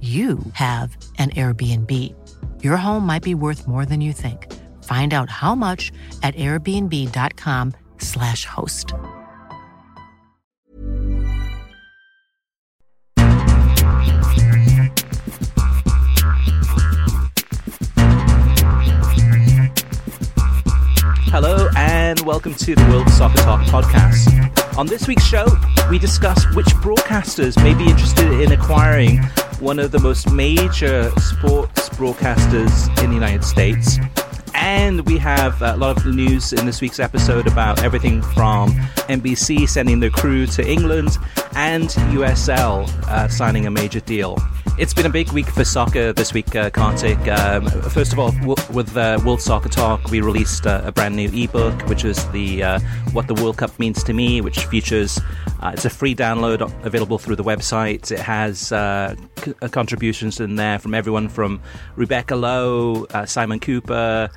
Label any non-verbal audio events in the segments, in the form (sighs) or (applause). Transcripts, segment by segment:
you have an Airbnb. Your home might be worth more than you think. Find out how much at airbnb.com/slash host. Hello and welcome to the World Soccer Talk podcast. On this week's show, we discuss which broadcasters may be interested in acquiring one of the most major sports broadcasters in the United States. And we have a lot of news in this week's episode about everything from NBC sending their crew to England and USL uh, signing a major deal. It's been a big week for soccer this week, uh, Kartik. Um, first of all, w- with uh, World Soccer Talk, we released uh, a brand new ebook, which is the uh, "What the World Cup Means to Me," which features. Uh, it's a free download available through the website. It has uh, c- uh, contributions in there from everyone from Rebecca Lowe, Simon Kuper,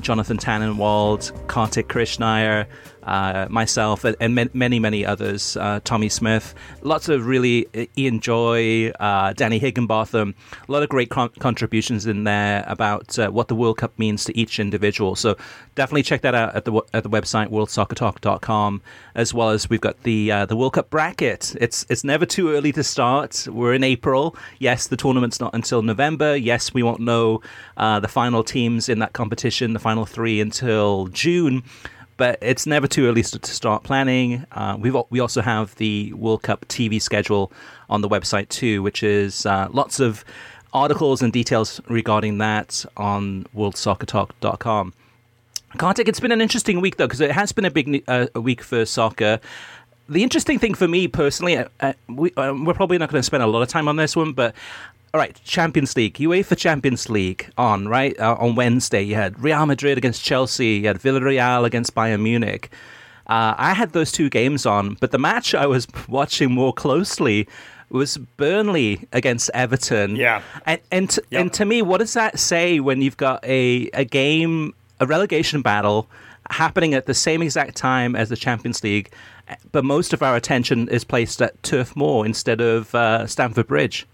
Jonathan Tannenwald, Kartik Krishnaiyer, uh, myself, and, many, many others. Uh, Tommy Smith, lots of really uh, Ian Joy, uh, Danny Higginbotham, a lot of great con- contributions in there about uh, what the World Cup means to each individual. So definitely check that out at the at the website worldsoccertalk.com, as well as we've got the the World Cup bracket. It's it's never too early to start. We're in April. Yes, the tournament's not until November. Yes, we won't know the final teams in that competition, the final three, until June but it's never too early to start planning. Uh, we've we also have the World Cup TV schedule on the website too, which is uh, lots of articles and details regarding that on worldsoccertalk.com. Kartik, it's been an interesting week though because it has been a big uh, week for soccer. The interesting thing for me personally, uh, uh, we, uh, we're probably not going to spend a lot of time on this one, but all right, Champions League, UEFA Champions League on right uh, on Wednesday. You had Real Madrid against Chelsea. You had Villarreal against Bayern Munich. Uh, I had those two games on, but the match I was (laughs) watching more closely was Burnley against Everton. Yeah. and and, t- Yep. and to me, what does that say when you've got a a game, a relegation battle happening at the same exact time as the Champions League, but most of our attention is placed at Turf Moor instead of uh, Stamford Bridge?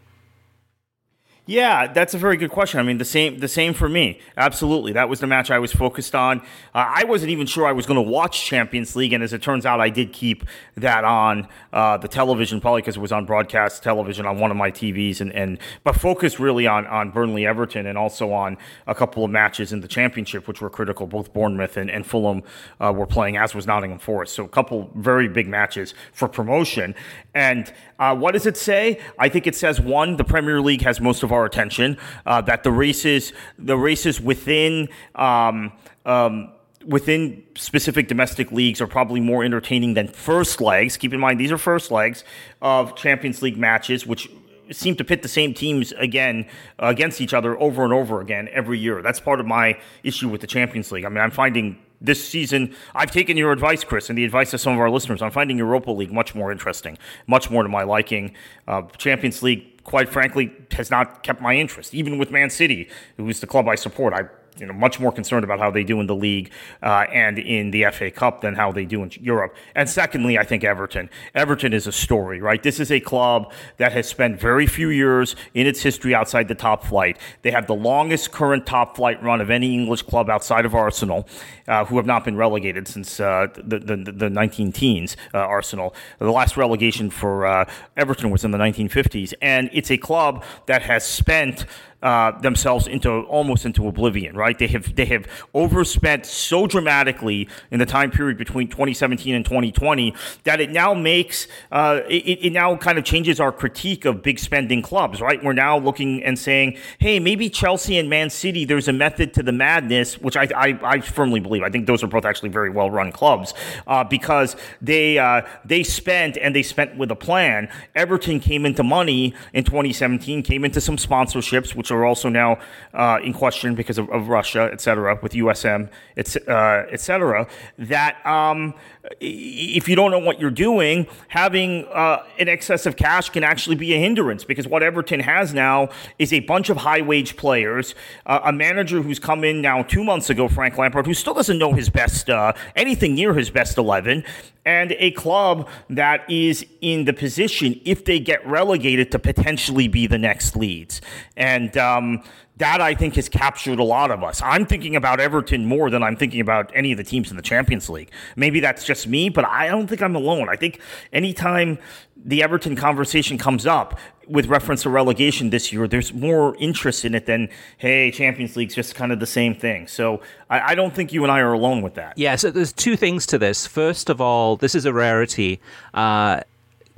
Yeah, that's a very good question. I mean, the same, the same for me. Absolutely, that was the match I was focused on. Uh, I wasn't even sure I was going to watch Champions League, and as it turns out, I did keep that on uh, the television, probably because it was on broadcast television on one of my TVs, and, and but focused really on on Burnley Everton and also on a couple of matches in the Championship, which were critical. Both Bournemouth and, and Fulham uh, were playing, as was Nottingham Forest. So a couple very big matches for promotion. And uh, what does it say? I think it says one, the Premier League has most of our attention. Uh, that the races, the races within. Um, um, Within specific domestic leagues are probably more entertaining than first legs. Keep in mind, these are first legs of Champions League matches, which seem to pit the same teams again uh, against each other over and over again every year. That's part of my issue with the Champions League. I mean, I'm finding this season, I've taken your advice, Chris, and the advice of some of our listeners. I'm finding Europa League much more interesting, much more to my liking. Uh, Champions League, quite frankly, has not kept my interest. Even with Man City, who is the club I support, I you know much more concerned about how they do in the league uh, and in the FA Cup than how they do in Europe. And secondly, I think Everton. Everton is a story, right? This is a club that has spent very few years in its history outside the top flight. They have the longest current top flight run of any English club outside of Arsenal, uh, who have not been relegated since uh, the, the, the 19 teens. Uh, Arsenal, the last relegation for uh, Everton was in the 1950s, and it's a club that has spent uh, themselves into almost into oblivion, right? They have they have overspent so dramatically in the time period between 2017 and 2020 that it now makes uh, it, it now kind of changes our critique of big spending clubs, right? We're now looking and saying, hey, maybe Chelsea and Man City, there's a method to the madness, which I I, I firmly believe. I think those are both actually very well run clubs uh, because they uh, they spent and they spent with a plan. Everton came into money in 2017, came into some sponsorships, which are also now uh, in question because of, of, Russia, et cetera, with USM, et, uh, et cetera, that um, if you don't know what you're doing, having uh, an excess of cash can actually be a hindrance because what Everton has now is a bunch of high wage players, uh, a manager who's come in now two months ago, Frank Lampard, who still doesn't know his best, uh, anything near his best 11, and a club that is in the position, if they get relegated, to potentially be the next Leeds. And, um, that I think has captured a lot of us. I'm thinking about Everton more than I'm thinking about any of the teams in the Champions League. Maybe that's just me, but I don't think I'm alone. I think anytime the Everton conversation comes up with reference to relegation this year, there's more interest in it than, hey, Champions League's just kind of the same thing. So I, I don't think you and I are alone with that. Yeah, so there's two things to this. First of all, this is a rarity. Uh,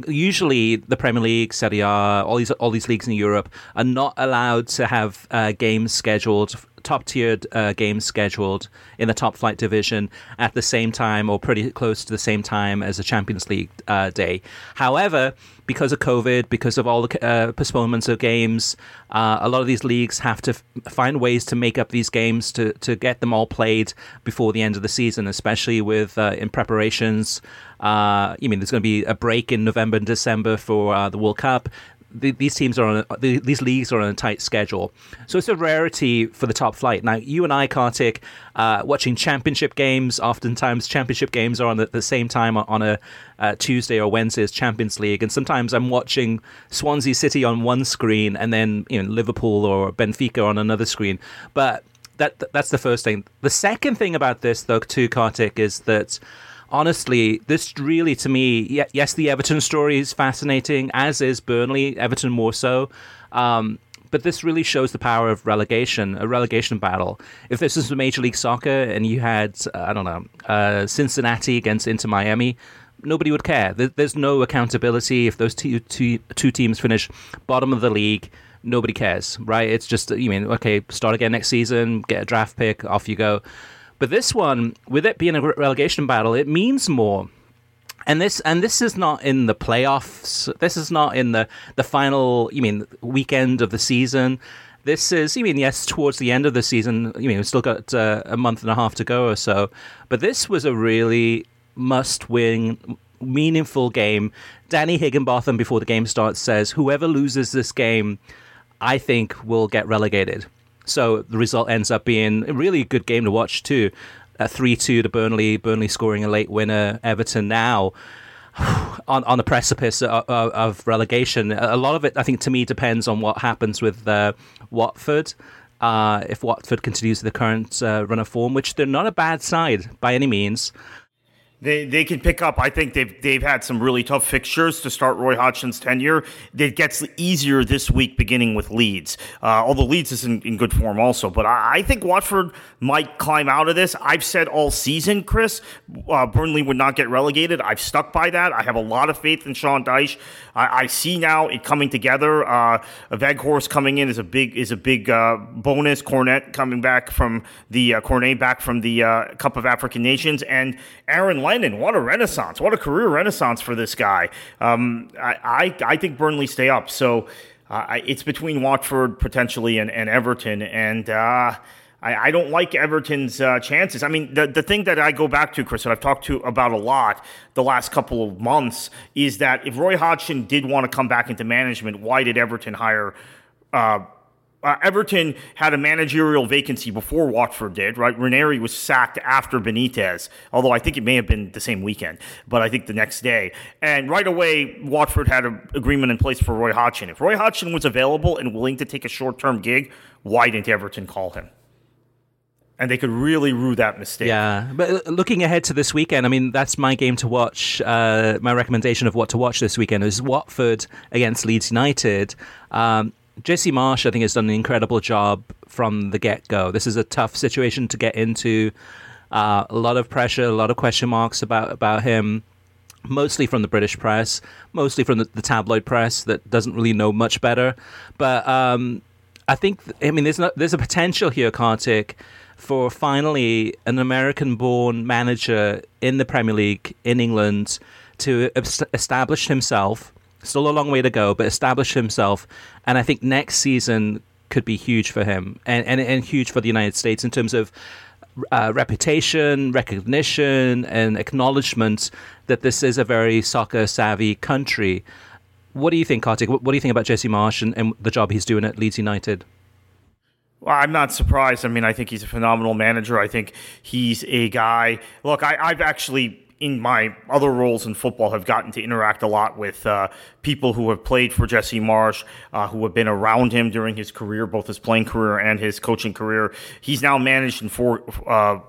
usually the Premier League, Serie A, all these all these leagues in Europe are not allowed to have uh, games scheduled top tiered uh, games scheduled in the top flight division at the same time or pretty close to the same time as a Champions League uh, day. However, because of COVID, because of all the uh, postponements of games, uh, a lot of these leagues have to f- find ways to make up these games to, to get them all played before the end of the season, especially with uh, in preparations. Uh, you mean there's going to be a break in November and December for uh, the World Cup the, these teams are on a, the, these leagues are on a tight schedule, so it's a rarity for the top flight. Now, you and I, Kartik, uh, watching championship games. Oftentimes, championship games are on at the same time on a uh, Tuesday or Wednesday's Champions League, and sometimes I'm watching Swansea City on one screen and then you know Liverpool or Benfica on another screen. But that that's the first thing. The second thing about this, though, too, Kartik, is that honestly, this really to me, yes, the Everton story is fascinating, as is Burnley, Everton more so. Um, but this really shows the power of relegation, a relegation battle. If this was Major League Soccer and you had, I don't know, uh, Cincinnati against Inter Miami, nobody would care. There's no accountability. If those two, two, two teams finish bottom of the league, nobody cares, right? It's just, you mean, okay, start again next season, get a draft pick, off you go. But this one, with it being a relegation battle, it means more. And this and this is not in the playoffs. This is not in the the final. You mean weekend of the season. This is, you mean, yes, towards the end of the season. You mean, we've still got uh, a month and a half to go or so. But this was a really must-win, meaningful game. Danny Higginbotham, before the game starts, says, "Whoever loses this game, I think will get relegated." So the result ends up being a really good game to watch too. A three-two to Burnley. Burnley scoring a late winner. Everton now (sighs) on on the precipice of, of, relegation. A lot of it, I think, to me, depends on what happens with uh, Watford. Uh, if Watford continues the current uh, run of form, which they're not a bad side by any means, they, they can pick up. I think they've they've had some really tough fixtures to start Roy Hodgson's tenure. It gets easier this week, beginning with Leeds. Uh, although Leeds is in, in, good form also, but I, I, think Watford might climb out of this. I've said all season, Chris, uh, Burnley would not get relegated. I've stuck by that. I have a lot of faith in Sean Dyche. I, I see now it coming together. Uh, Weghorst coming in is a big is a big uh, bonus. Cornet coming back from the uh, Cornet back from the uh, Cup of African Nations, and Aaron Lennon. What a renaissance! What a career renaissance for this guy. Um, I, I, I think Burnley stay up. So uh, it's between Watford potentially and, and Everton, and. Uh, I, I don't like Everton's uh, chances. I mean, the, the thing that I go back to, Chris, that I've talked to about a lot the last couple of months is that if Roy Hodgson did want to come back into management, why did Everton hire uh, Everton had a managerial vacancy before Watford did, right? Ranieri was sacked after Benitez, although I think it may have been the same weekend, but I think the next day. And right away, Watford had an agreement in place for Roy Hodgson. If Roy Hodgson was available and willing to take a short term gig, why didn't Everton call him? and they could really rue that mistake. Yeah, but looking ahead to this weekend, I mean, that's my game to watch. Uh, my recommendation of what to watch this weekend is Watford against Leeds United. Um, Jesse Marsch, I think, has done an incredible job from the get go. This is a tough situation to get into. Uh, a lot of pressure, a lot of question marks about about him. Mostly from the British press, mostly from the, the tabloid press that doesn't really know much better. But um, I think, I mean, there's no, there's a potential here, Kartik, for finally an American-born manager in the Premier League in England to establish himself Still a long way to go, but establish himself. And I think next season could be huge for him and, and, and huge for the United States in terms of uh, reputation, recognition, and acknowledgement that this is a very soccer savvy country. What do you think, Kartik? What, what do you think about Jesse Marsch and, and the job he's doing at Leeds United? Well, I'm not surprised. I mean, I think he's a phenomenal manager. I think he's a guy. Look, I, I've actually in my other roles in football have gotten to interact a lot with uh, people who have played for Jesse Marsch, uh, who have been around him during his career, both his playing career and his coaching career. He's now managed in four. Uh,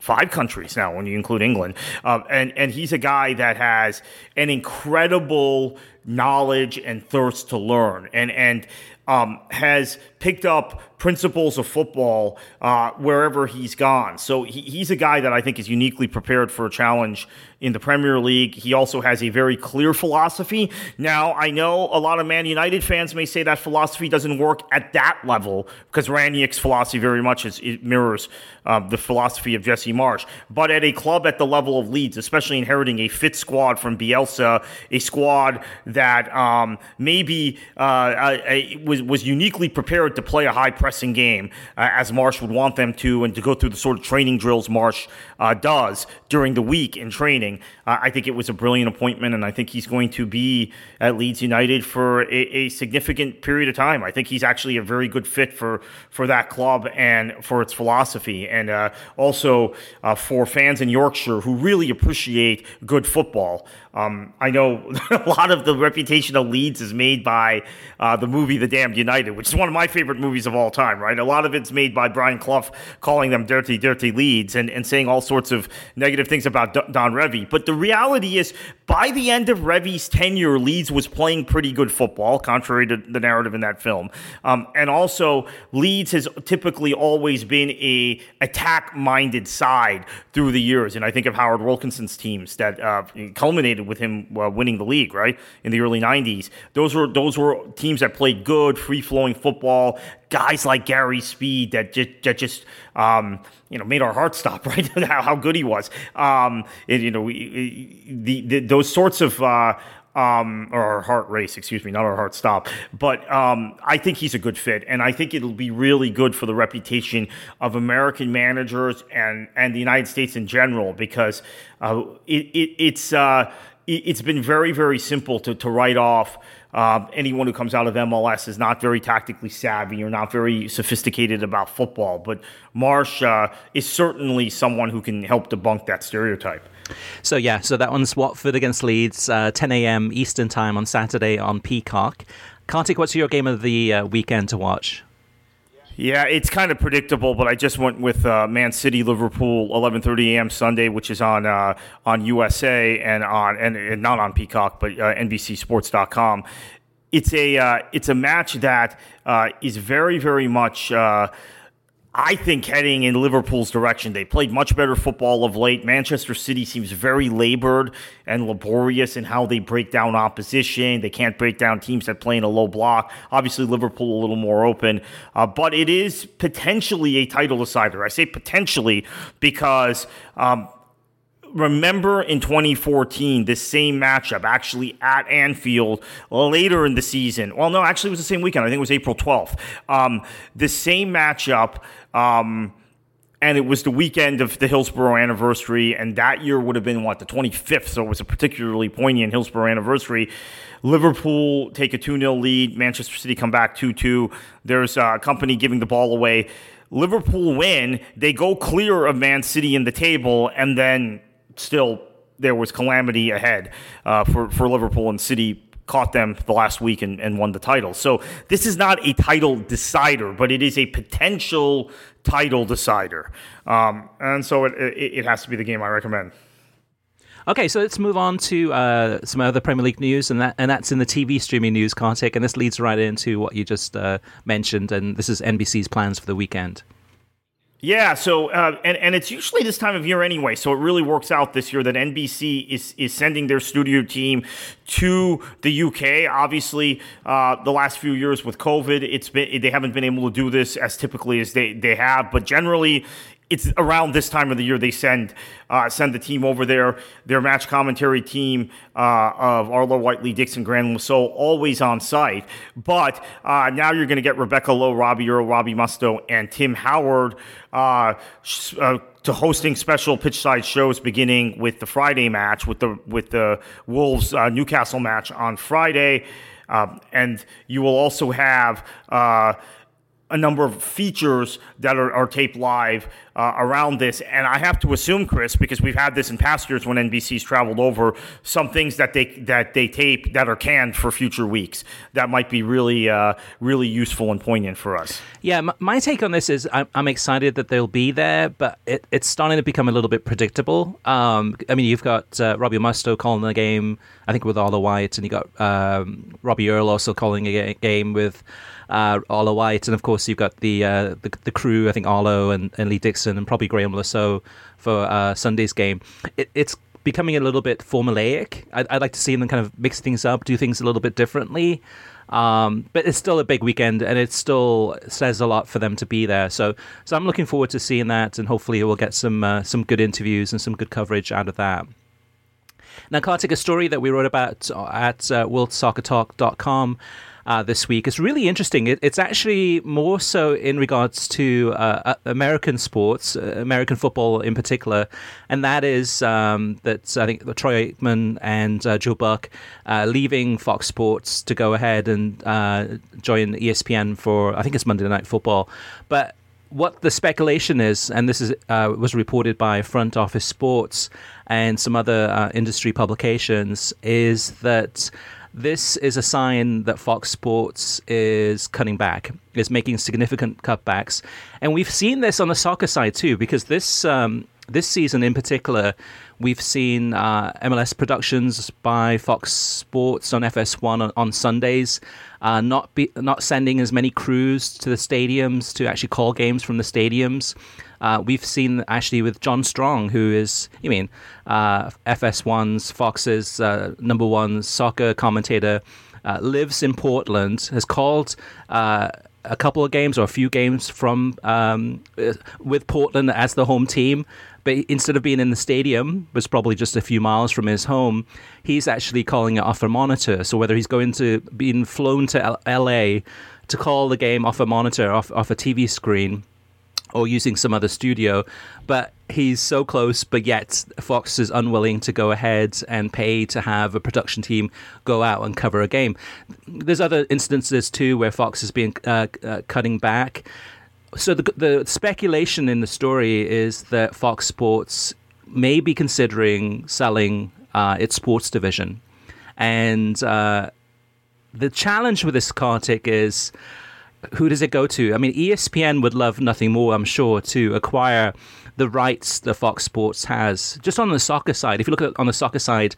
five countries now when you include England. Uh, and, and he's a guy that has an incredible knowledge and thirst to learn and, and um, has picked up principles of football uh, wherever he's gone. So he, he's a guy that I think is uniquely prepared for a challenge in the Premier League. He also has a very clear philosophy. Now, I know a lot of Man United fans may say that philosophy doesn't work at that level because Rangnick's philosophy very much is, mirrors uh, the philosophy of Jesse Marsch. But at a club at the level of Leeds, especially inheriting a fit squad from Bielsa, a squad that um, maybe uh, was, was uniquely prepared to play a high pressing game uh, as Marsch would want them to, and to go through the sort of training drills Marsch uh, does during the week in training. Uh, I think it was a brilliant appointment, and I think he's going to be at Leeds United for a, a, significant period of time. I think he's actually a very good fit for for that club and for its philosophy, and uh, also uh, for fans in Yorkshire who really appreciate good football. Um, I know (laughs) a lot of the reputation of Leeds is made by uh, the movie The Damned United, which is one of my favorite movies of all time, right? A lot of it's made by Brian Clough calling them dirty, dirty Leeds and, and saying all sorts of negative things about Don Revie. But the reality is, by the end of Revie's tenure, Leeds was playing pretty good football, contrary to the narrative in that film. Um, and also, Leeds has typically always been a attack-minded side through the years. And I think of Howard Wilkinson's teams that uh, culminated with him uh, winning the league, right in the early '90s. Those were those were teams that played good, free flowing football. Guys like Gary Speed that just that just um, you know made our hearts stop, (laughs) right? how, how, good he was. Um, you know, the, the, those sorts of. Uh, um, or our heart race, excuse me, not our heart stop. But um, I think he's a good fit, and I think it'll be really good for the reputation of American managers and and the United States in general because uh, it, it, it's uh, it's been very, very simple to, to write off uh, anyone who comes out of MLS is not very tactically savvy or not very sophisticated about football. But Marsch uh, is certainly someone who can help debunk that stereotype. So, yeah, so that one's Watford against Leeds, uh, 10 a.m. Eastern Time on Saturday on Peacock. Kartik, what's your game of the uh, weekend to watch? Yeah, it's kind of predictable, but I just went with uh, Man City Liverpool 11:30 a.m. Sunday, which is on uh, on USA and on and, and not on Peacock, but uh, NBCSports.com. It's a uh, it's a match that uh, is very very much uh, I think heading in Liverpool's direction. They played much better football of late. Manchester City seems very labored and laborious in how they break down opposition. They can't break down teams that play in a low block. Obviously, Liverpool a little more open, uh, but it is potentially a title decider. I say potentially because um, remember in 2014, this same matchup actually at Anfield later in the season. Well, no, actually, it was the same weekend. I think it was April 12th. Um, the same matchup. Um, and it was the weekend of the Hillsborough anniversary, and that year would have been what the 25th, so it was a particularly poignant Hillsborough anniversary. Liverpool take a 2 0 lead, Manchester City come back 2 2. There's a company giving the ball away. Liverpool win, they go clear of Man City in the table, and then still there was calamity ahead uh, for, for Liverpool and City caught them the last week and, and won the title. So this is not a title decider, but it is a potential title decider. Um, and so it, it, it, has to be the game I recommend. Okay, so let's move on to uh, some other Premier League news, and that and that's in the TV streaming news, Kartik. And this leads right into what you just uh, mentioned, and this is NBC's plans for the weekend. Yeah, so uh, and and it's usually this time of year anyway, so it really works out this year that NBC is is sending their studio team to the UK. Obviously, uh, the last few years with COVID, it's been they haven't been able to do this as typically as they they have, but generally it's around this time of the year they send uh, send the team over there. Their match commentary team uh, of Arlo Whiteley, Dixon Graham so always on site. But uh, now you're going to get Rebecca Lowe, Robbie Earle, Robbie Mustoe, and Tim Howard uh, uh, to hosting special pitch side shows beginning with the Friday match with the with the Wolves uh, Newcastle match on Friday. Um, and you will also have a number of features that are, are taped live uh, around this. And I have to assume, Chris, because we've had this in past years when NBC's traveled over, some things that they that they tape that are canned for future weeks that might be really uh, really useful and poignant for us. Yeah, my take on this is I'm, I'm excited that they'll be there, but it, it's starting to become a little bit predictable. Um, I mean, you've got uh, Robbie Mustoe calling the game, I think with Arlo White, and you got um, Robbie Earle also calling a game with uh, Arlo White, and of course you've got the uh, the, the, crew. I think Arlo and, and Lee Dixon and probably Graham Saux for uh, Sunday's game. It, it's becoming a little bit formulaic. I'd, I'd, like to see them kind of mix things up, do things a little bit differently. Um, but it's still a big weekend, and it still says a lot for them to be there. So, so I'm looking forward to seeing that, and hopefully we'll get some uh, some good interviews and some good coverage out of that. Now, Kartik, a story that we wrote about at uh, worldsoccertalk.com uh, this week. It's really interesting. It, it's actually more so in regards to uh, uh American sports, uh, American football in particular, and that is um, that I think Troy Aikman and uh, Joe Buck leaving Fox Sports to go ahead and join ESPN for I think it's Monday Night Football, but what the speculation is, and this is uh, was reported by Front Office Sports and some other uh, industry publications, is that this is a sign that Fox Sports is cutting back, is making significant cutbacks, and we've seen this on the soccer side too, because this um, this season in particular, we've seen uh, MLS productions by Fox Sports on FS1 on, on Sundays, uh, not be, not sending as many crews to the stadiums to actually call games from the stadiums. Uh, we've seen actually with John Strong, who is, you mean, uh, FS1's, Fox's uh, number one soccer commentator, uh, lives in Portland, has called uh, a couple of games or a few games from um, uh, with Portland as the home team. But instead of being in the stadium, was probably just a few miles from his home, he's actually calling it off a monitor. So whether he's going to being flown to L- LA to call the game off a monitor, off, off a TV screen, or using some other studio. But he's so close, but yet Fox is unwilling to go ahead and pay to have a production team go out and cover a game. There's other instances too where Fox has been uh, uh, cutting back. So the, the speculation in the story is that Fox Sports may be considering selling uh, its sports division, and uh, the challenge with this Kartik is who does it go to? I mean, ESPN would love nothing more, I'm sure, to acquire the rights that Fox Sports has. Just on the soccer side, if you look at on the soccer side,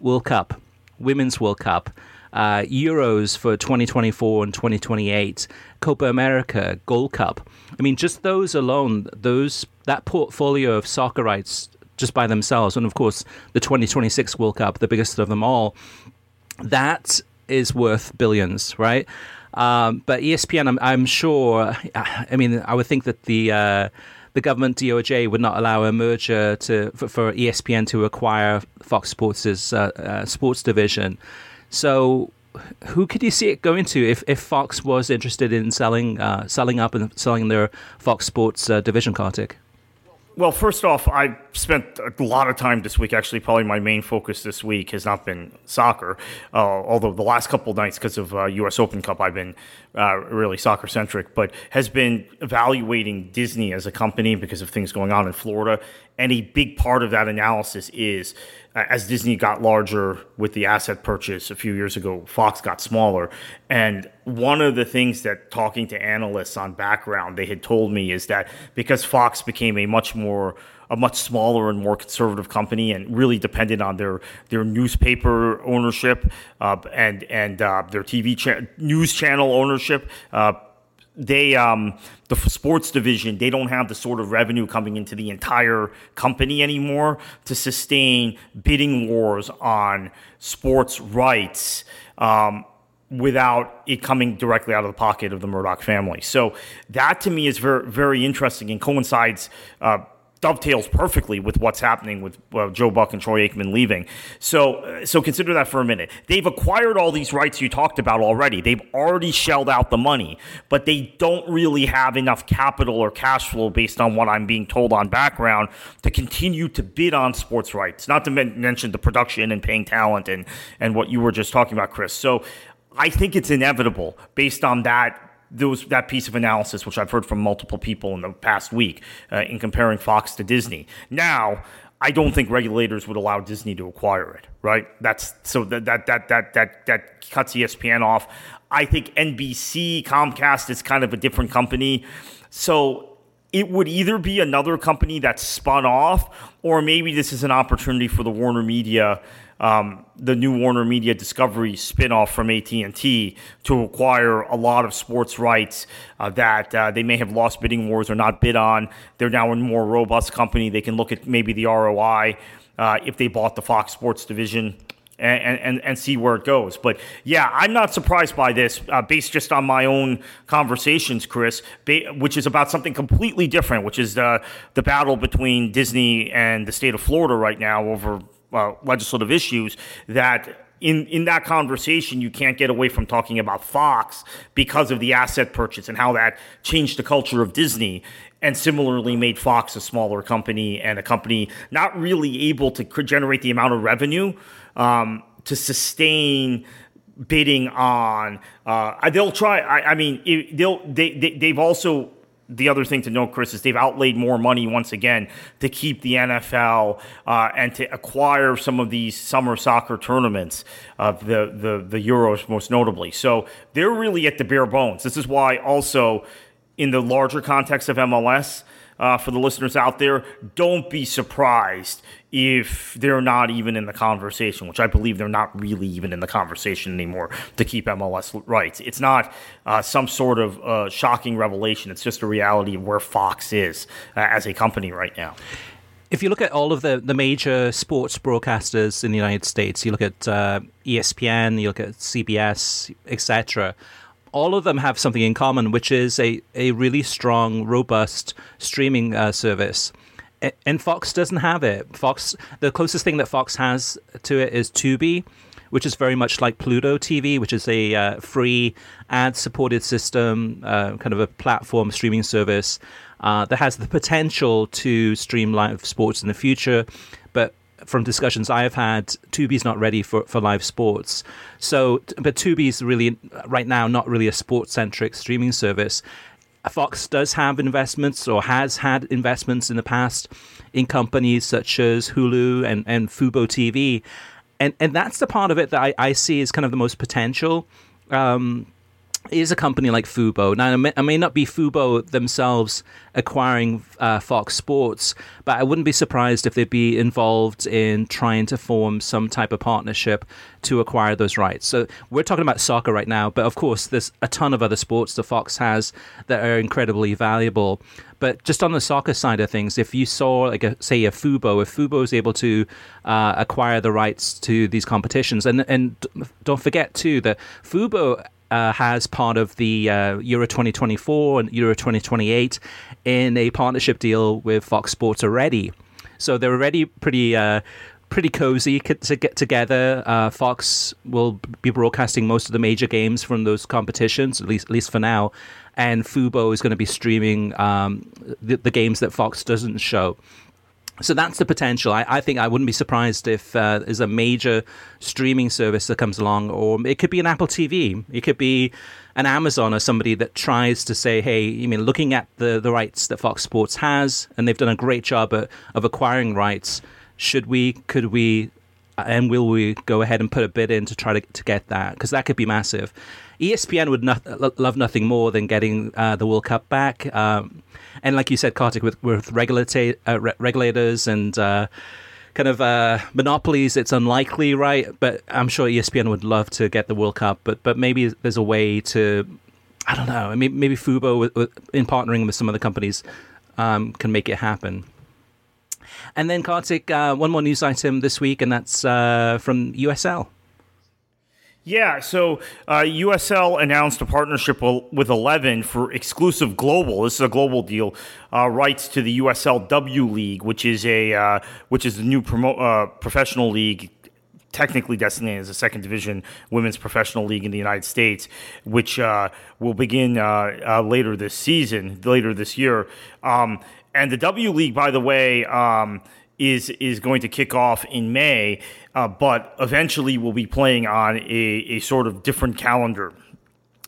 World Cup, Women's World Cup, uh, Euros for 2024 and 2028, Copa America, Gold Cup. I mean, just those alone, those that portfolio of soccer rights just by themselves, and of course the 2026 World Cup, the biggest of them all, that is worth billions, right? Um, but ESPN, I'm, I'm, sure. I mean, I would think that the uh, the government DOJ would not allow a merger to for, for ESPN to acquire Fox Sports' uh, uh, sports division. So, who could you see it going to if, if Fox was interested in selling uh, selling up and selling their Fox Sports uh, division, Kartik? Well, first off, I spent a lot of time this week. Actually, probably my main focus this week has not been soccer, uh, although the last couple nights, because of uh, U.S. Open Cup, I've been uh, really soccer centric, but has been evaluating Disney as a company because of things going on in Florida. And a big part of that analysis is as Disney got larger with the asset purchase a few years ago, Fox got smaller. And one of the things that talking to analysts on background, they had told me is that because Fox became a much more a much smaller and more conservative company and really depended on their their newspaper ownership uh, and and uh, their TV cha- news channel ownership. Uh, they um, the sports division they don't have the sort of revenue coming into the entire company anymore to sustain bidding wars on sports rights um, without it coming directly out of the pocket of the Murdoch family. So that to me is very very interesting and coincides uh, dovetails perfectly with what's happening with uh, Joe Buck and Troy Aikman leaving. So, uh, so consider that for a minute. They've acquired all these rights you talked about already. They've already shelled out the money, but they don't really have enough capital or cash flow based on what I'm being told on background to continue to bid on sports rights. Not to mention the production and paying talent and and what you were just talking about, Chris. So, I think it's inevitable based on that those that piece of analysis, which I've heard from multiple people in the past week, uh, in comparing Fox to Disney. Now, I don't think regulators would allow Disney to acquire it. Right? That's so that that that that that that cuts ESPN off. I think NBC, Comcast is kind of a different company. So it would either be another company that's spun off, or maybe this is an opportunity for the Warner Media um, the new Warner Media Discovery spinoff from AT&T to acquire a lot of sports rights uh, that uh, they may have lost bidding wars or not bid on. They're now a more robust company. They can look at maybe the ROI uh, if they bought the Fox Sports division. And, and, and see where it goes. But yeah, I'm not surprised by this, uh, based just on my own conversations, Chris, ba- which is about something completely different, which is the, the battle between Disney and the state of Florida right now over uh, legislative issues that in, in that conversation, you can't get away from talking about Fox because of the asset purchase and how that changed the culture of Disney and similarly made Fox a smaller company and a company not really able to generate the amount of revenue um, to sustain bidding on. Uh, they'll try. I, I mean, they'll they, they they've also the other thing to note, Chris, is they've outlaid more money once again to keep the NFL uh, and to acquire some of these summer soccer tournaments, uh, the, the the Euros most notably. So they're really at the bare bones. This is why also in the larger context of MLS, uh, for the listeners out there, don't be surprised if they're not even in the conversation, which I believe they're not really even in the conversation anymore to keep MLS rights. It's not uh, some sort of uh, shocking revelation. It's just a reality of where Fox is uh, as a company right now. If you look at all of the, the major sports broadcasters in the United States, you look at uh, ESPN, you look at CBS, etc all of them have something in common, which is a, a really strong, robust streaming uh, service. And Fox doesn't have it. Fox, the closest thing that Fox has to it is Tubi, which is very much like Pluto TV, which is a uh, free ad-supported system, uh, kind of a platform streaming service uh, that has the potential to stream live sports in the future. But from discussions I have had, Tubi's not ready for, for live sports. So, but Tubi's really right now not really a sports centric streaming service. Fox does have investments or has had investments in the past in companies such as Hulu and, and Fubo TV. And, and that's the part of it that I, I see as kind of the most potential. Um, is a company like Fubo. Now, it may, may not be Fubo themselves acquiring uh, Fox Sports, but I wouldn't be surprised if they'd be involved in trying to form some type of partnership to acquire those rights. So we're talking about soccer right now, but of course, there's a ton of other sports that Fox has that are incredibly valuable. But just on the soccer side of things, if you saw, like, a, say, a Fubo, if Fubo is able to uh, acquire the rights to these competitions, and and don't forget too that Fubo uh, has part of the uh, Euro 2024 and Euro 2028 in a partnership deal with Fox Sports already. So they're already pretty uh, pretty cozy to get together. Uh, Fox will be broadcasting most of the major games from those competitions, at least at least for now. And Fubo is going to be streaming um, the, the, games that Fox doesn't show. So that's the potential. I, I think I wouldn't be surprised if uh, there's a major streaming service that comes along, or it could be an Apple TV. It could be an Amazon or somebody that tries to say, hey, you mean looking at the, the rights that Fox Sports has, and they've done a great job of, of acquiring rights should we, could we, and will we go ahead and put a bid in to try to, to get that? Because that could be massive. ESPN would not, love nothing more than getting uh, the World Cup back. Um, and like you said, Kartik, with, with regulata- uh, re- regulators and uh, kind of uh, monopolies, it's unlikely, right? But I'm sure ESPN would love to get the World Cup. But but maybe there's a way to, I don't know, maybe, maybe Fubo, with, with, in partnering with some other companies, um, can make it happen. And then, Kartik, uh, one more news item this week, and that's uh, from USL. Yeah, so uh, USL announced a partnership with Eleven for exclusive global. This is a global deal. Uh, rights to the USL W League, which is a uh, which is the new promo- uh, professional league technically designated as a second division women's professional league in the United States, which uh, will begin uh, uh, later this season, later this year. Um, and the W League, by the way, um, is is going to kick off in May, uh, but eventually we will be playing on a, a sort of different calendar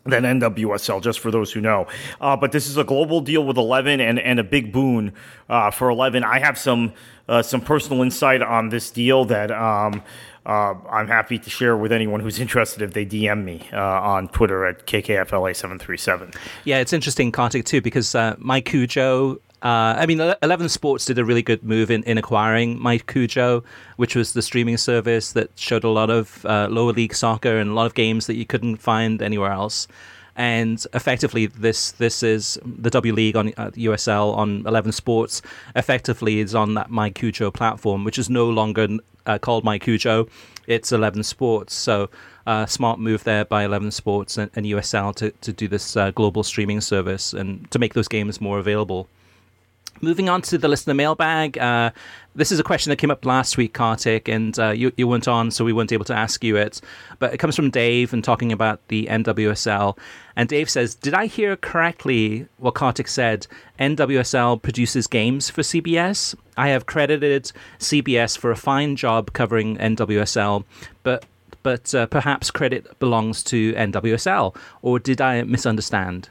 than NWSL, just for those who know. Uh, but this is a global deal with Eleven and, and a big boon uh, for Eleven. I have some uh, some personal insight on this deal that. Um, uh, I'm happy to share with anyone who's interested if they DM me uh, on Twitter at KKFLA737. Yeah, it's interesting, Kartik, too, because uh, MyCujoo uh, I mean, Eleven Sports did a really good move in, in acquiring MyCujoo, which was the streaming service that showed a lot of uh, lower league soccer and a lot of games that you couldn't find anywhere else. And effectively, this this is the W League on uh, USL on Eleven Sports. Effectively, is on that MyCujoo platform, which is no longer uh, called MyCujoo. It's Eleven Sports. So, uh, smart move there by Eleven Sports and, and USL to to do this uh, global streaming service and to make those games more available. Moving on to the listener mailbag. Uh, this is a question that came up last week, Kartik, and uh, you, you weren't on, so we weren't able to ask you it. But it comes from Dave and talking about the NWSL. And Dave says, Did I hear correctly what Kartik said? NWSL produces games for CBS? I have credited CBS for a fine job covering NWSL, but but uh, perhaps credit belongs to NWSL. Or did I misunderstand?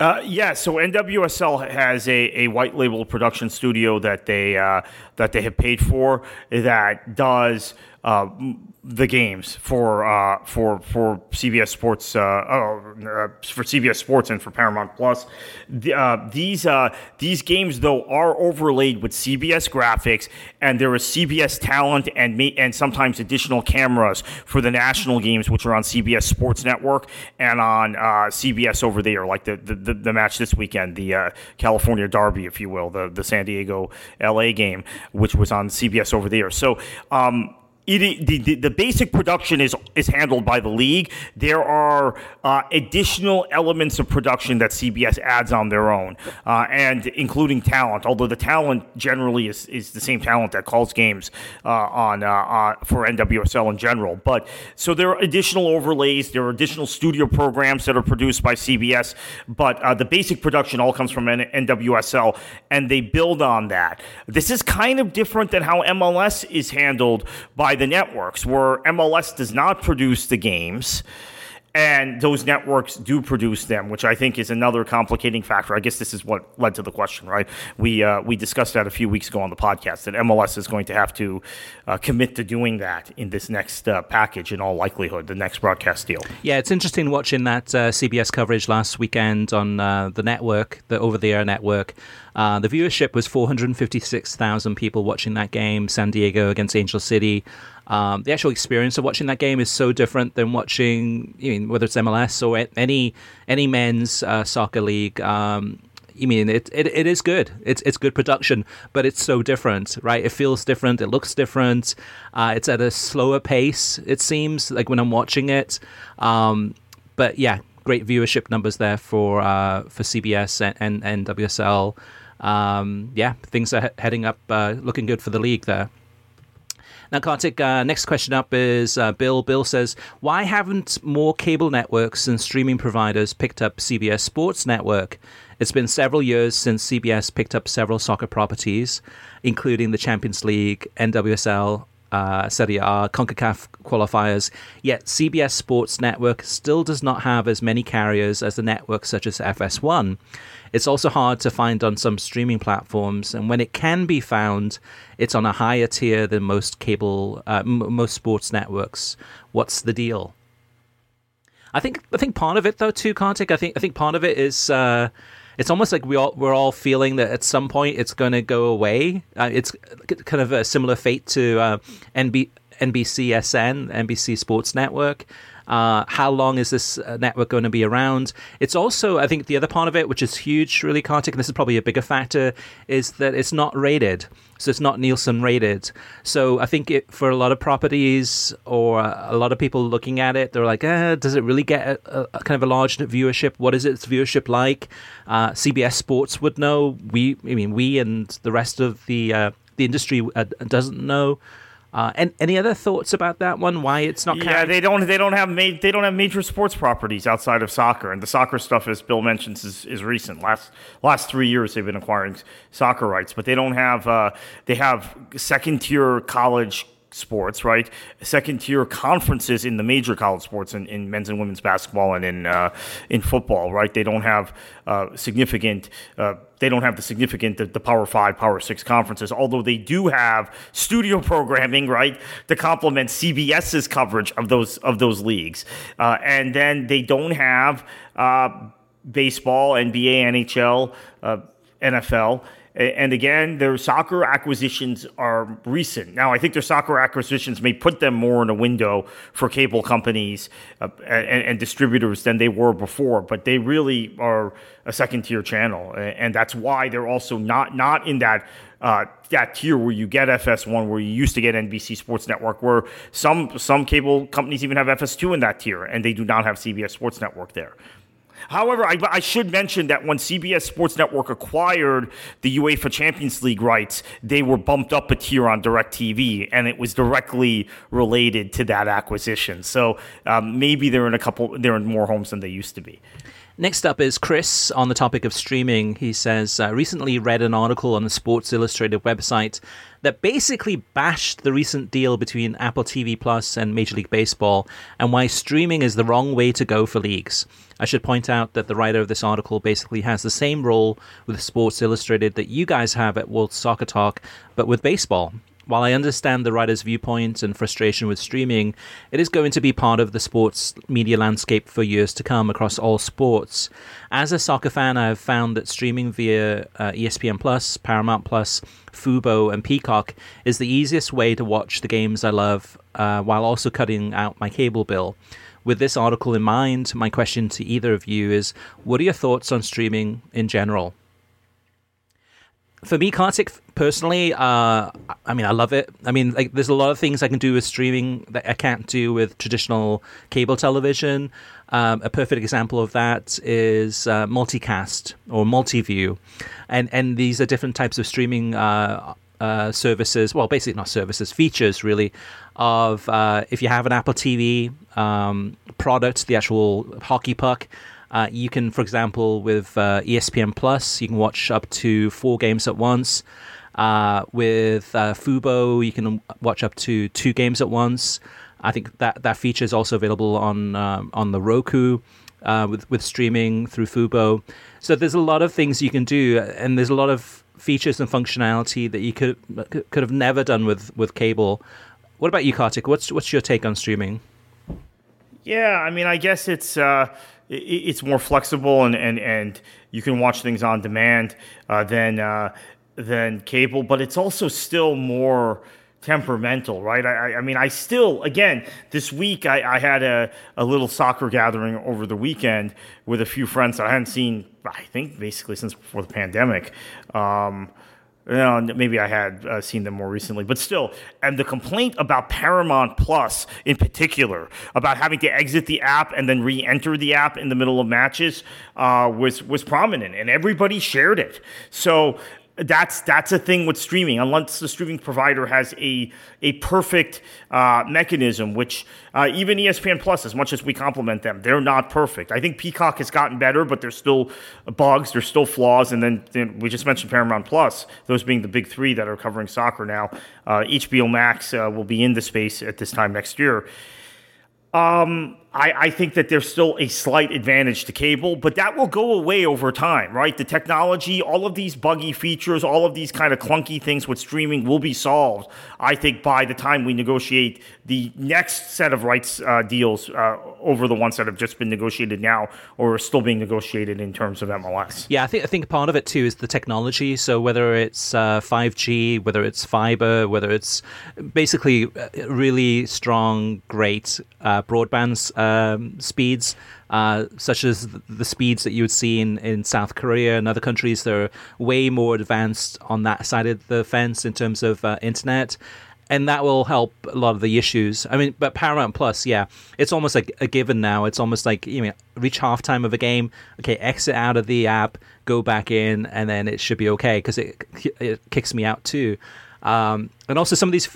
Uh, yeah, so NWSL has a, a white label production studio that they uh, that they have paid for that does uh, the games for uh, for for CBS Sports uh, uh, for CBS Sports and for Paramount Plus. The, uh, these these games though are overlaid with CBS graphics, and there is CBS talent and ma- and sometimes additional cameras for the national games, which are on CBS Sports Network and on CBS over there, like the, the, the match this weekend, the California Derby, if you will, the the San Diego LA game, which was on CBS over there. So. Um, it, the, the, the, basic production is is handled by the league. There are uh, additional elements of production that CBS adds on their own, uh, and including talent. Although the talent generally is, is the same talent that calls games uh, on uh, uh, for NWSL in general. But so there are additional overlays. There are additional studio programs that are produced by CBS. But uh, the basic production all comes from NWSL, and they build on that. This is kind of different than how MLS is handled by the networks, where MLS does not produce the games and those networks do produce them, which I think is another complicating factor. I guess this is what led to the question, right? We uh, we discussed that a few weeks ago on the podcast that MLS is going to have to uh, commit to doing that in this next uh, package, in all likelihood, the next broadcast deal. Yeah, it's interesting watching that uh, CBS coverage last weekend on uh, the network, the over-the-air network. Uh, the viewership was 456,000 people watching that game, San Diego against Angel City. Um, the actual experience of watching that game is so different than watching, you mean, whether it's MLS or any any men's uh, soccer league. Um, I mean, it, it, it is good. It's it's good production, but it's so different, right? It feels different. It looks different. Uh, it's at a slower pace. It seems like when I'm watching it. Um, but yeah, great viewership numbers there for uh, for CBS and, and, and WSL. Um, yeah, things are heading up, uh, looking good for the league there. Now, Kartik, uh, next question up is uh, Bill. Bill says, Why haven't more cable networks and streaming providers picked up CBS Sports Network? It's been several years since CBS picked up several soccer properties, including the Champions League, NWSL, uh, Serie A, CONCACAF qualifiers, yet CBS Sports Network still does not have as many carriers as the networks such as FS1. It's also hard to find on some streaming platforms, and when it can be found, it's on a higher tier than most cable, uh, m- most sports networks. What's the deal? I think I think part of it though too, Kartik. I think I think part of it is uh, it's almost like we all we're all feeling that at some point it's going to go away. Uh, it's kind of a similar fate to uh, NB, NBCSN, NBC Sports Network. Uh, how long is this uh, network going to be around? It's also, I think, the other part of it, which is huge, really, Kartik, and this is probably a bigger factor, is that it's not rated. So it's not Nielsen rated. So I think it, for a lot of properties or a lot of people looking at it, they're like, eh, does it really get a, a, kind of a large viewership? What is its viewership like? Uh, CBS Sports would know. We, I mean, we and the rest of the uh, the industry uh, doesn't know. Uh, and any other thoughts about that one? Why it's not? Yeah, they don't. They don't have ma- They don't have major sports properties outside of soccer, and the soccer stuff, as Bill mentions, is, is recent. Last last three years, they've been acquiring soccer rights, but they don't have. Uh, they have second tier college sports, right? Second tier conferences in the major college sports in, in men's and women's basketball and in uh, in football, right? They don't have uh, significant. Uh, they don't have the significant the, the, Power Five, Power Six conferences. Although they do have studio (laughs) programming, right, to complement CBS's coverage of those of those leagues, uh, and then they don't have uh, baseball, NBA, NHL, uh, NFL and again, their soccer acquisitions are recent. Now, I think their soccer acquisitions may put them more in a window for cable companies uh, and, and, distributors than they were before, but they really are a second tier channel. And that's why they're also not, not in that. Uh, that tier where you get FS1, where you used to get NBC Sports Network, where some some cable companies even have FS2 in that tier, and they do not have CBS Sports Network there. However, I, I, should mention that when CBS Sports Network acquired the UEFA Champions League rights, they were bumped up a tier on DirecTV, and it was directly related to that acquisition. So um, maybe they're in a couple, they're in more homes than they used to be. Next up is Chris on the topic of streaming. He says, uh, recently read an article on the Sports Illustrated website that basically bashed the recent deal between Apple TV Plus and Major League Baseball and why streaming is the wrong way to go for leagues. I should point out that the writer of this article basically has the same role with Sports Illustrated that you guys have at World Soccer Talk, but with baseball. While I understand the writer's viewpoint and frustration with streaming, it is going to be part of the sports media landscape for years to come across all sports. As a soccer fan, I have found that streaming via uh, ESPN Plus, Paramount Plus, Fubo, and Peacock is the easiest way to watch the games I love uh, while also cutting out my cable bill. With this article in mind, my question to either of you is what are your thoughts on streaming in general? For me, Kartik, personally, uh, I mean, I love it. I mean, like, there's a lot of things I can do with streaming that I can't do with traditional cable television. Um, a perfect example of that is uh, multicast or multiview, and and these are different types of streaming uh, uh, services. Well, basically not services, features really. Of uh, if you have an Apple TV um, product, the actual hockey puck. Uh, you can, for example, with uh, ESPN Plus, you can watch up to four games at once. Uh, with uh, Fubo, you can watch up to two games at once. I think that that feature is also available on um, on the Roku uh, with with streaming through Fubo. So there's a lot of things you can do, and there's a lot of features and functionality that you could could have never done with with cable. What about you, Kartik? What's what's your take on streaming? Yeah, I mean, I guess it's uh, it's more flexible and, and, and you can watch things on demand uh, than uh, than cable, but it's also still more temperamental, right? I, I mean, I still, again, this week I, I had a, a little soccer gathering over the weekend with a few friends that I hadn't seen, I think, basically since before the pandemic. Um, you know, maybe I had uh, seen them more recently, but still. And the complaint about Paramount Plus in particular, about having to exit the app and then re-enter the app in the middle of matches, uh, was was prominent, and everybody shared it. So that's that's a thing with streaming. Unless the streaming provider has a a perfect uh, mechanism which uh, even espn plus as much as we compliment them they're not perfect. I think peacock has gotten better but there's still bugs there's still flaws and then, then we just mentioned paramount plus those being the big three that are covering soccer now. Uh, hbo max uh, will be in the space at this time next year. Um, I, I, think that there's still a slight advantage to cable, but that will go away over time, right? The technology, all of these buggy features, all of these kind of clunky things with streaming will be solved, I think, by the time we negotiate the next set of rights uh, deals uh, over the ones that have just been negotiated now or are still being negotiated in terms of MLS. Yeah, I think, I think part of it too is the technology. So whether it's uh, 5G, whether it's fiber, whether it's basically uh, really strong, great uh, broadband um, speeds, uh, such as the speeds that you would see in, in South Korea and other countries. They're way more advanced on that side of the fence in terms of uh, internet. And that will help a lot of the issues. I mean, but Paramount Plus, yeah, it's almost like a given now. It's almost like you know, reach halftime of a game, okay, exit out of the app, go back in, and then it should be okay because it it kicks me out too. Um, and also some of these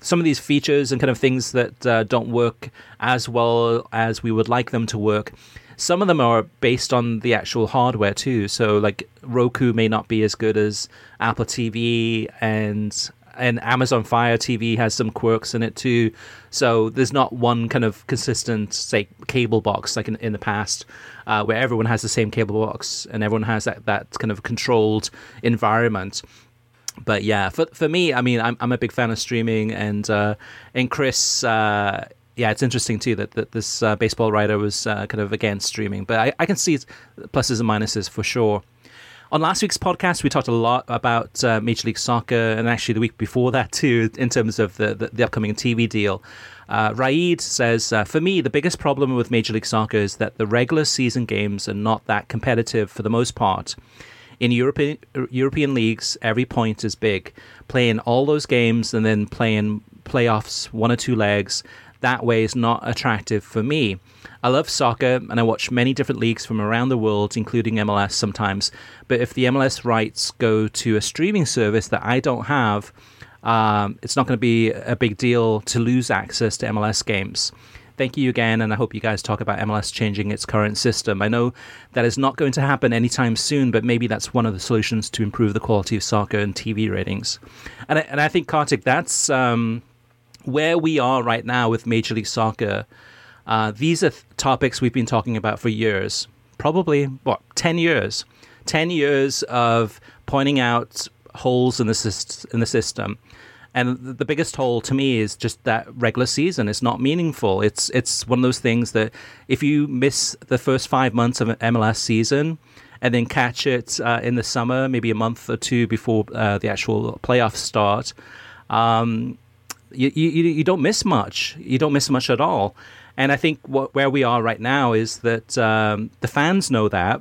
some of these features and kind of things that uh, don't work as well as we would like them to work. Some of them are based on the actual hardware too. So like Roku may not be as good as Apple TV and and Amazon Fire TV has some quirks in it too. So there's not one kind of consistent, say, cable box like in, in the past, uh, where everyone has the same cable box and everyone has that, that kind of controlled environment but yeah, for for me, I mean, I'm I'm a big fan of streaming, and uh, and Chris, uh, yeah, it's interesting too that that this uh, baseball writer was uh, kind of against streaming, but I, I can see pluses and minuses for sure. On last week's podcast, we talked a lot about uh, Major League Soccer, and actually the week before that too, in terms of the the, the upcoming TV deal. Uh, Raid says, uh, For me, the biggest problem with Major League Soccer is that the regular season games are not that competitive for the most part. In European European leagues, every point is big. Playing all those games and then playing playoffs, one or two legs, that way is not attractive for me. I love soccer and I watch many different leagues from around the world, including MLS sometimes. But if the MLS rights go to a streaming service that I don't have, um, it's not going to be a big deal to lose access to MLS games thank you again, and I hope you guys talk about MLS changing its current system. I know that is not going to happen anytime soon, but maybe that's one of the solutions to improve the quality of soccer and TV ratings. And I, and I think, Kartik, that's um, where we are right now with Major League Soccer. Uh, these are th- topics we've been talking about for years, probably, what, 10 years? 10 years of pointing out holes in the, syst- in the system and the biggest hole to me is just that regular season. It's not meaningful. It's it's one of those things that if you miss the first five months of an MLS season and then catch it uh, in the summer, maybe a month or two before uh, the actual playoffs start, um, you, you you don't miss much. You don't miss much at all. And I think what, where we are right now is that um, the fans know that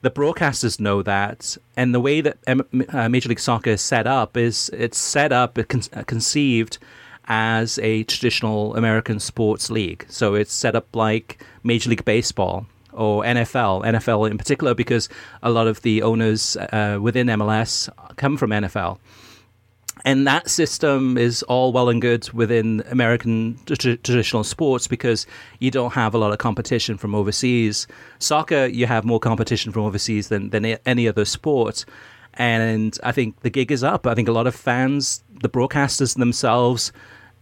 the broadcasters know that, and the way that uh, Major League Soccer is set up is it's set up, uh, conceived as a traditional American sports league. So it's set up like Major League Baseball or NFL, NFL in particular, because a lot of the owners uh, within MLS come from NFL and that system is all well and good within American traditional sports because you don't have a lot of competition from overseas. Soccer, you have more competition from overseas than, than any other sport. And I think the gig is up. I think a lot of fans, the broadcasters themselves,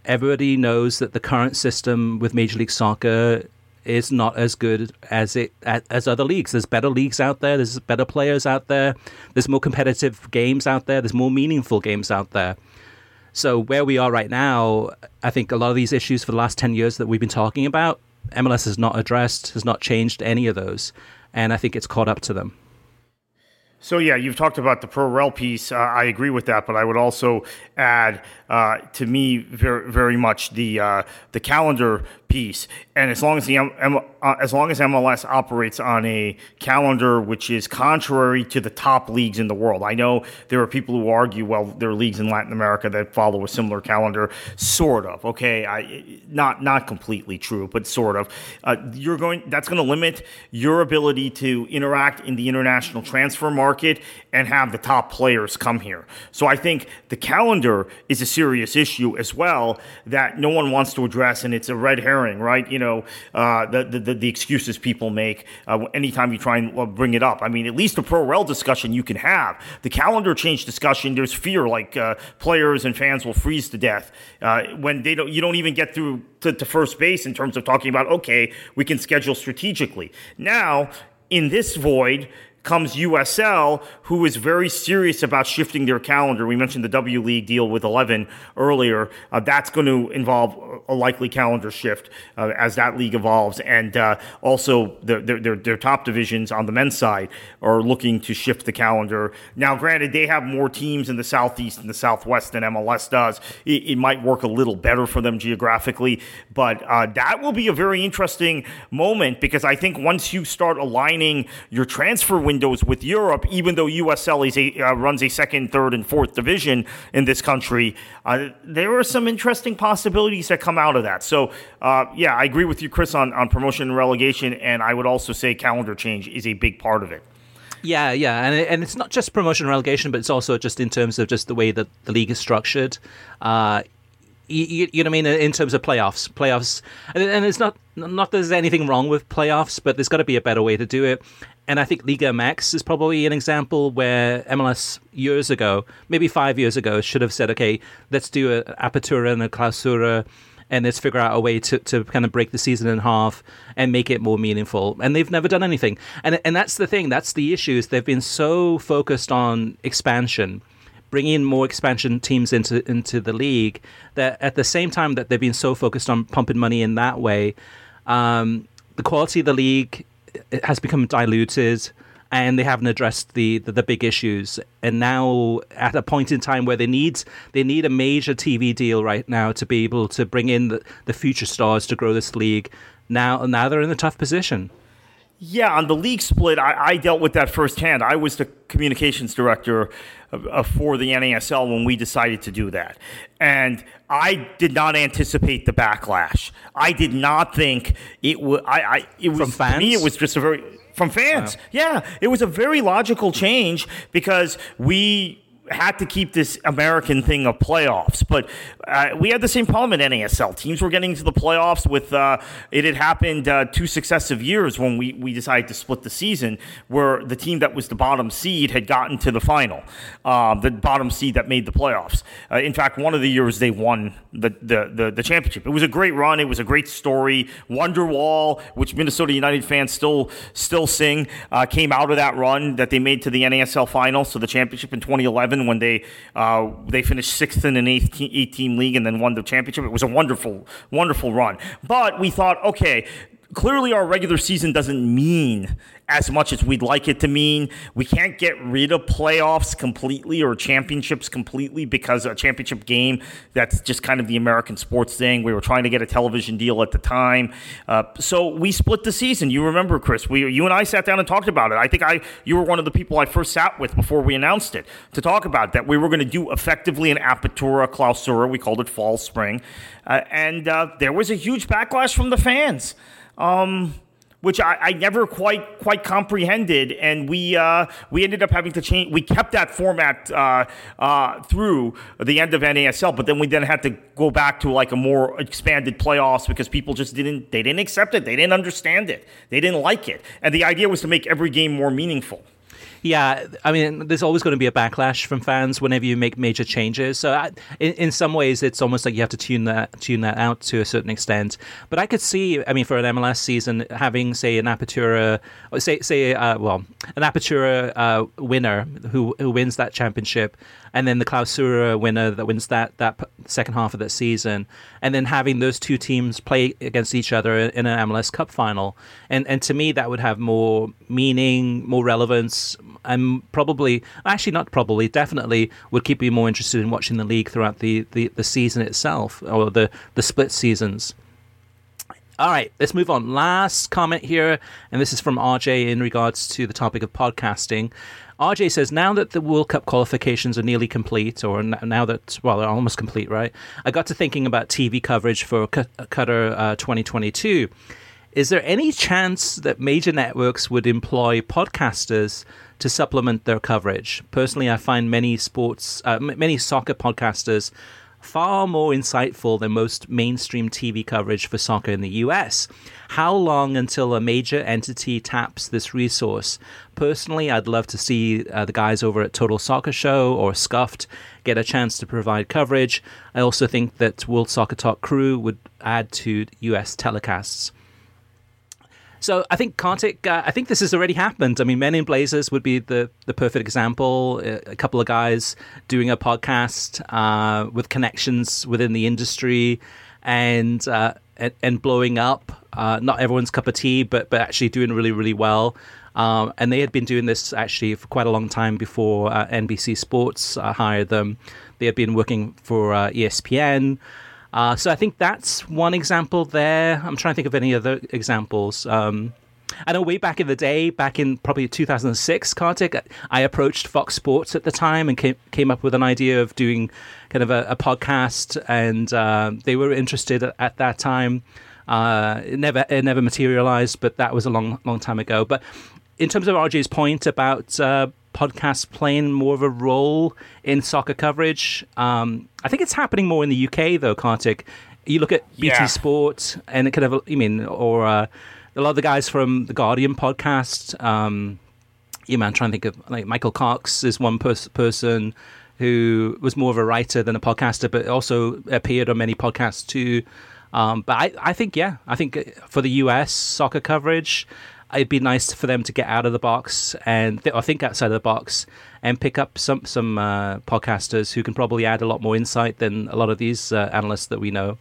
everybody knows that the current system with Major League Soccer is not as good as it as other leagues. There's better leagues out there. There's better players out there. There's more competitive games out there. There's more meaningful games out there. So where we are right now, I think a lot of these issues for the last ten years that we've been talking about, MLS has not addressed, has not changed any of those, and I think it's caught up to them. So yeah, you've talked about the pro rel piece. Uh, I agree with that, but I would also add, uh, to me, very very much the uh, the calendar piece. And as long as the M- uh, as long as MLS operates on a calendar which is contrary to the top leagues in the world, I know there are people who argue, well, there are leagues in Latin America that follow a similar calendar, sort of. Okay, I, not not completely true, but sort of. Uh, you're going that's going to limit your ability to interact in the international transfer market and have the top players come here. So I think the calendar is a serious issue as well that no one wants to address, and it's a red herring, right? You know, uh, the, the, the excuses people make uh, anytime you try and bring it up. I mean, at least a pro rel discussion you can have. The calendar change discussion, there's fear like uh, players and fans will freeze to death uh, when they don't. You don't even get through to, to first base in terms of talking about okay, we can schedule strategically. Now in this void, comes USL, who is very serious about shifting their calendar. We mentioned the W League deal with 11 earlier. Uh, that's going to involve a likely calendar shift uh, as that league evolves. And uh, also, their, their, their, top divisions on the men's side are looking to shift the calendar. Now, granted, they have more teams in the Southeast and the Southwest than MLS does. It, it might work a little better for them geographically, but uh, that will be a very interesting moment because I think once you start aligning your transfer window, windows with Europe, even though USL is a, uh, runs a second, third, and fourth division in this country. Uh, there are some interesting possibilities that come out of that. So, uh, yeah, I agree with you, Chris, on, on promotion and relegation, and I would also say calendar change is a big part of it. Yeah, yeah, and and it's not just promotion and relegation, but it's also just in terms of just the way that the league is structured. Uh, you, you, know what I mean in terms of playoffs, playoffs, and, and it's not not that there's anything wrong with playoffs, but there's got to be a better way to do it. And I think Liga MX is probably an example where MLS years ago, maybe five years ago, should have said, okay, let's do an apertura and a clausura and let's figure out a way to, to kind of break the season in half and make it more meaningful. And they've never done anything. And, and that's the thing, that's the issue, is they've been so focused on expansion bringing more expansion teams into into the league that at the same time that they've been so focused on pumping money in that way um, the quality of the league has become diluted and they haven't addressed the, the, the, big issues. And now, at a point in time where they need they need a major TV deal right now to be able to bring in the, the future stars to grow this league, now now they're in a tough position. Yeah, on the league split, I, I dealt with that firsthand. I was the communications director uh, for the NASL when we decided to do that. And I did not anticipate the backlash. I did not think it would. I, I it was from fans. me. It was just a very from fans. Wow. Yeah, it was a very logical change because we had to keep this American thing of playoffs. But uh, we had the same problem in NASL. Teams were getting to the playoffs with uh, it had happened uh, two successive years when we, we decided to split the season, where the team that was the bottom seed had gotten to the final, um, the bottom seed that made the playoffs. Uh, in fact, one of the years they won the, the, the, the, championship. It was a great run. It was a great story. Wonderwall, which Minnesota United fans still still sing, uh, came out of that run that they made to the NASL final, so the championship in 2011 when they uh, they finished sixth in an eight team, eight team league and then won the championship. It was a wonderful, wonderful run. But we thought, okay, clearly our regular season doesn't mean as much as we'd like it to mean. We can't get rid of playoffs completely or championships completely because a championship game, that's just kind of the American sports thing. We were trying to get a television deal at the time. Uh, so we split the season. You remember, Chris, we, you and I sat down and talked about it. I think I, you were one of the people I first sat with before we announced it to talk about that. We were going to do effectively an apertura clausura. We called it fall spring. Uh, and uh, there was a huge backlash from the fans. Um, which I, I, never quite quite comprehended, and we uh, we ended up having to change. We kept that format uh, uh, through the end of NASL, but then we then had to go back to like a more expanded playoffs because people just didn't they didn't accept it, they didn't understand it, they didn't like it, and the idea was to make every game more meaningful. Yeah, I mean, there's always going to be a backlash from fans whenever you make major changes. So, I, in, in some ways, it's almost like you have to tune that tune that out to a certain extent. But I could see, I mean, for an MLS season, having say an Apertura, say say uh, well, an Apertura uh, winner who who wins that championship, and then the Clausura winner that wins that that second half of that season, and then having those two teams play against each other in an MLS Cup final, and and to me that would have more meaning, more relevance, and probably actually not probably definitely would keep you more interested in watching the league throughout the, the, the season itself or the the split seasons. All right, let's move on. Last comment here, and this is from RJ in regards to the topic of podcasting. RJ says, now that the World Cup qualifications are nearly complete, or now that, well, they're almost complete, right? I got to thinking about TV coverage for Qatar uh, 2022. Is there any chance that major networks would employ podcasters to supplement their coverage? Personally, I find many sports, uh, many soccer podcasters far more insightful than most mainstream TV coverage for soccer in the US. How long until a major entity taps this resource? Personally, I'd love to see uh, the guys over at Total Soccer Show or Scuffed get a chance to provide coverage. I also think that World Soccer Talk crew would add to US telecasts. So I think Kartik, uh, I think this has already happened. I mean, Men in Blazers would be the, the perfect example. A couple of guys doing a podcast uh, with connections within the industry and uh, and, blowing up. Uh, not everyone's cup of tea, but but actually doing really really well. Um, and they had been doing this actually for quite a long time before uh, NBC Sports uh, hired them. They had been working for ESPN. Uh, so I think that's one example there. I'm trying to think of any other examples. Um, I know way back in the day, back in probably 2006, Kartik, I approached Fox Sports at the time and came, came up with an idea of doing kind of a, a podcast, and uh, they were interested at, at that time. Uh, it never it never materialized, but that was a long long time ago. But in terms of RJ's point about uh, podcasts playing more of a role in soccer coverage. Um, I think it's happening more in the UK though, Kartik. You look at BT yeah. Sport and it kind of, you mean, or uh, a lot of the guys from the Guardian podcast. Um, yeah, man, I'm trying to think of like Michael Cox is one pers- person who was more of a writer than a podcaster, but also appeared on many podcasts too. Um, but I, I think, yeah, I think for the US soccer coverage, it'd be nice for them to get out of the box and th- I think outside of the box and pick up some some uh, podcasters who can probably add a lot more insight than a lot of these uh, analysts that we know.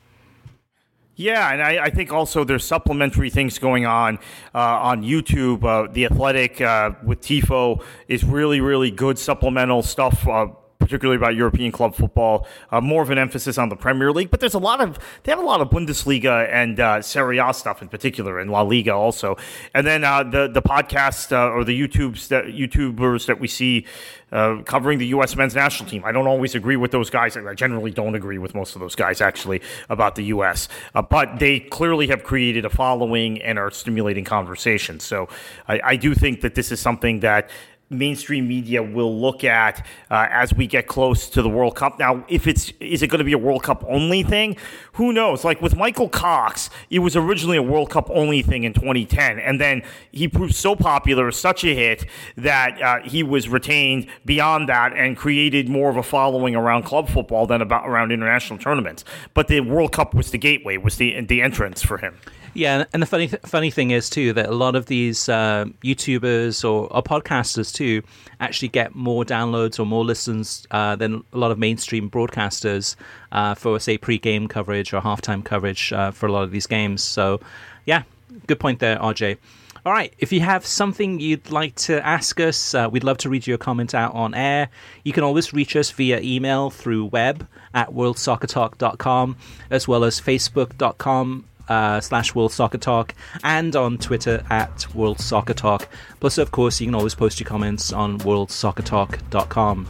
Yeah, and I, I, think also there's supplementary things going on uh, on YouTube. Uh, the Athletic uh, with Tifo is really, really good supplemental stuff uh, particularly about European club football. Uh, more of an emphasis on the Premier League, but there's a lot of they have a lot of Bundesliga and uh, Serie A stuff in particular, and La Liga also. And then uh, the the podcast uh, or the YouTubes that YouTubers that we see uh, covering the U.S. men's national team. I don't always agree with those guys. I generally don't agree with most of those guys actually about the U.S. Uh, but they clearly have created a following and are stimulating conversation. So I, I do think that this is something that mainstream media will look at uh, as we get close to the World Cup. Now, if it's is it going to be a World Cup only thing? Who knows? Like with Michael Cox, it was originally a World Cup only thing in 2010, and then he proved so popular, such a hit that uh, he was retained beyond that and created more of a following around club football than about around international tournaments. But the World Cup was the gateway, was the the entrance for him. Yeah, and the funny th- funny thing is too that a lot of these uh, YouTubers or, or, podcasters too actually get more downloads or more listens uh, than a lot of mainstream broadcasters uh, for say pre-game coverage or halftime coverage uh, for a lot of these games. So, yeah, good point there, RJ. All right, if you have something you'd like to ask us, uh, we'd love to read your comment out on air. You can always reach us via email through web at worldsoccertalk.com as well as facebook.com uh, slash World Soccer Talk and on Twitter at World Soccer Talk. Plus, of course, you can always post your comments on worldsoccertalk.com.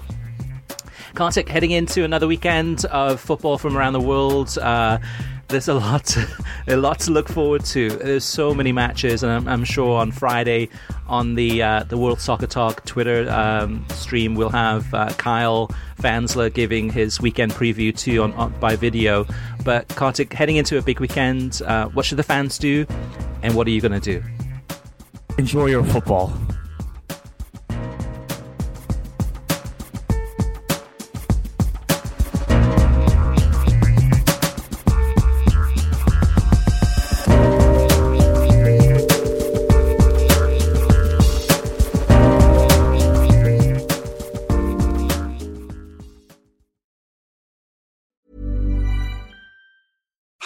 Kartik, heading into another weekend of football from around the world. Uh, there's a lot, to, a lot to look forward to. There's so many matches, and I'm, I'm sure on Friday on the uh, the World Soccer Talk Twitter um, stream we'll have uh, Kyle Fansler giving his weekend preview too on, on by video. But Kartik, heading into a big weekend, uh, what should the fans do, and what are you going to do? Enjoy your football.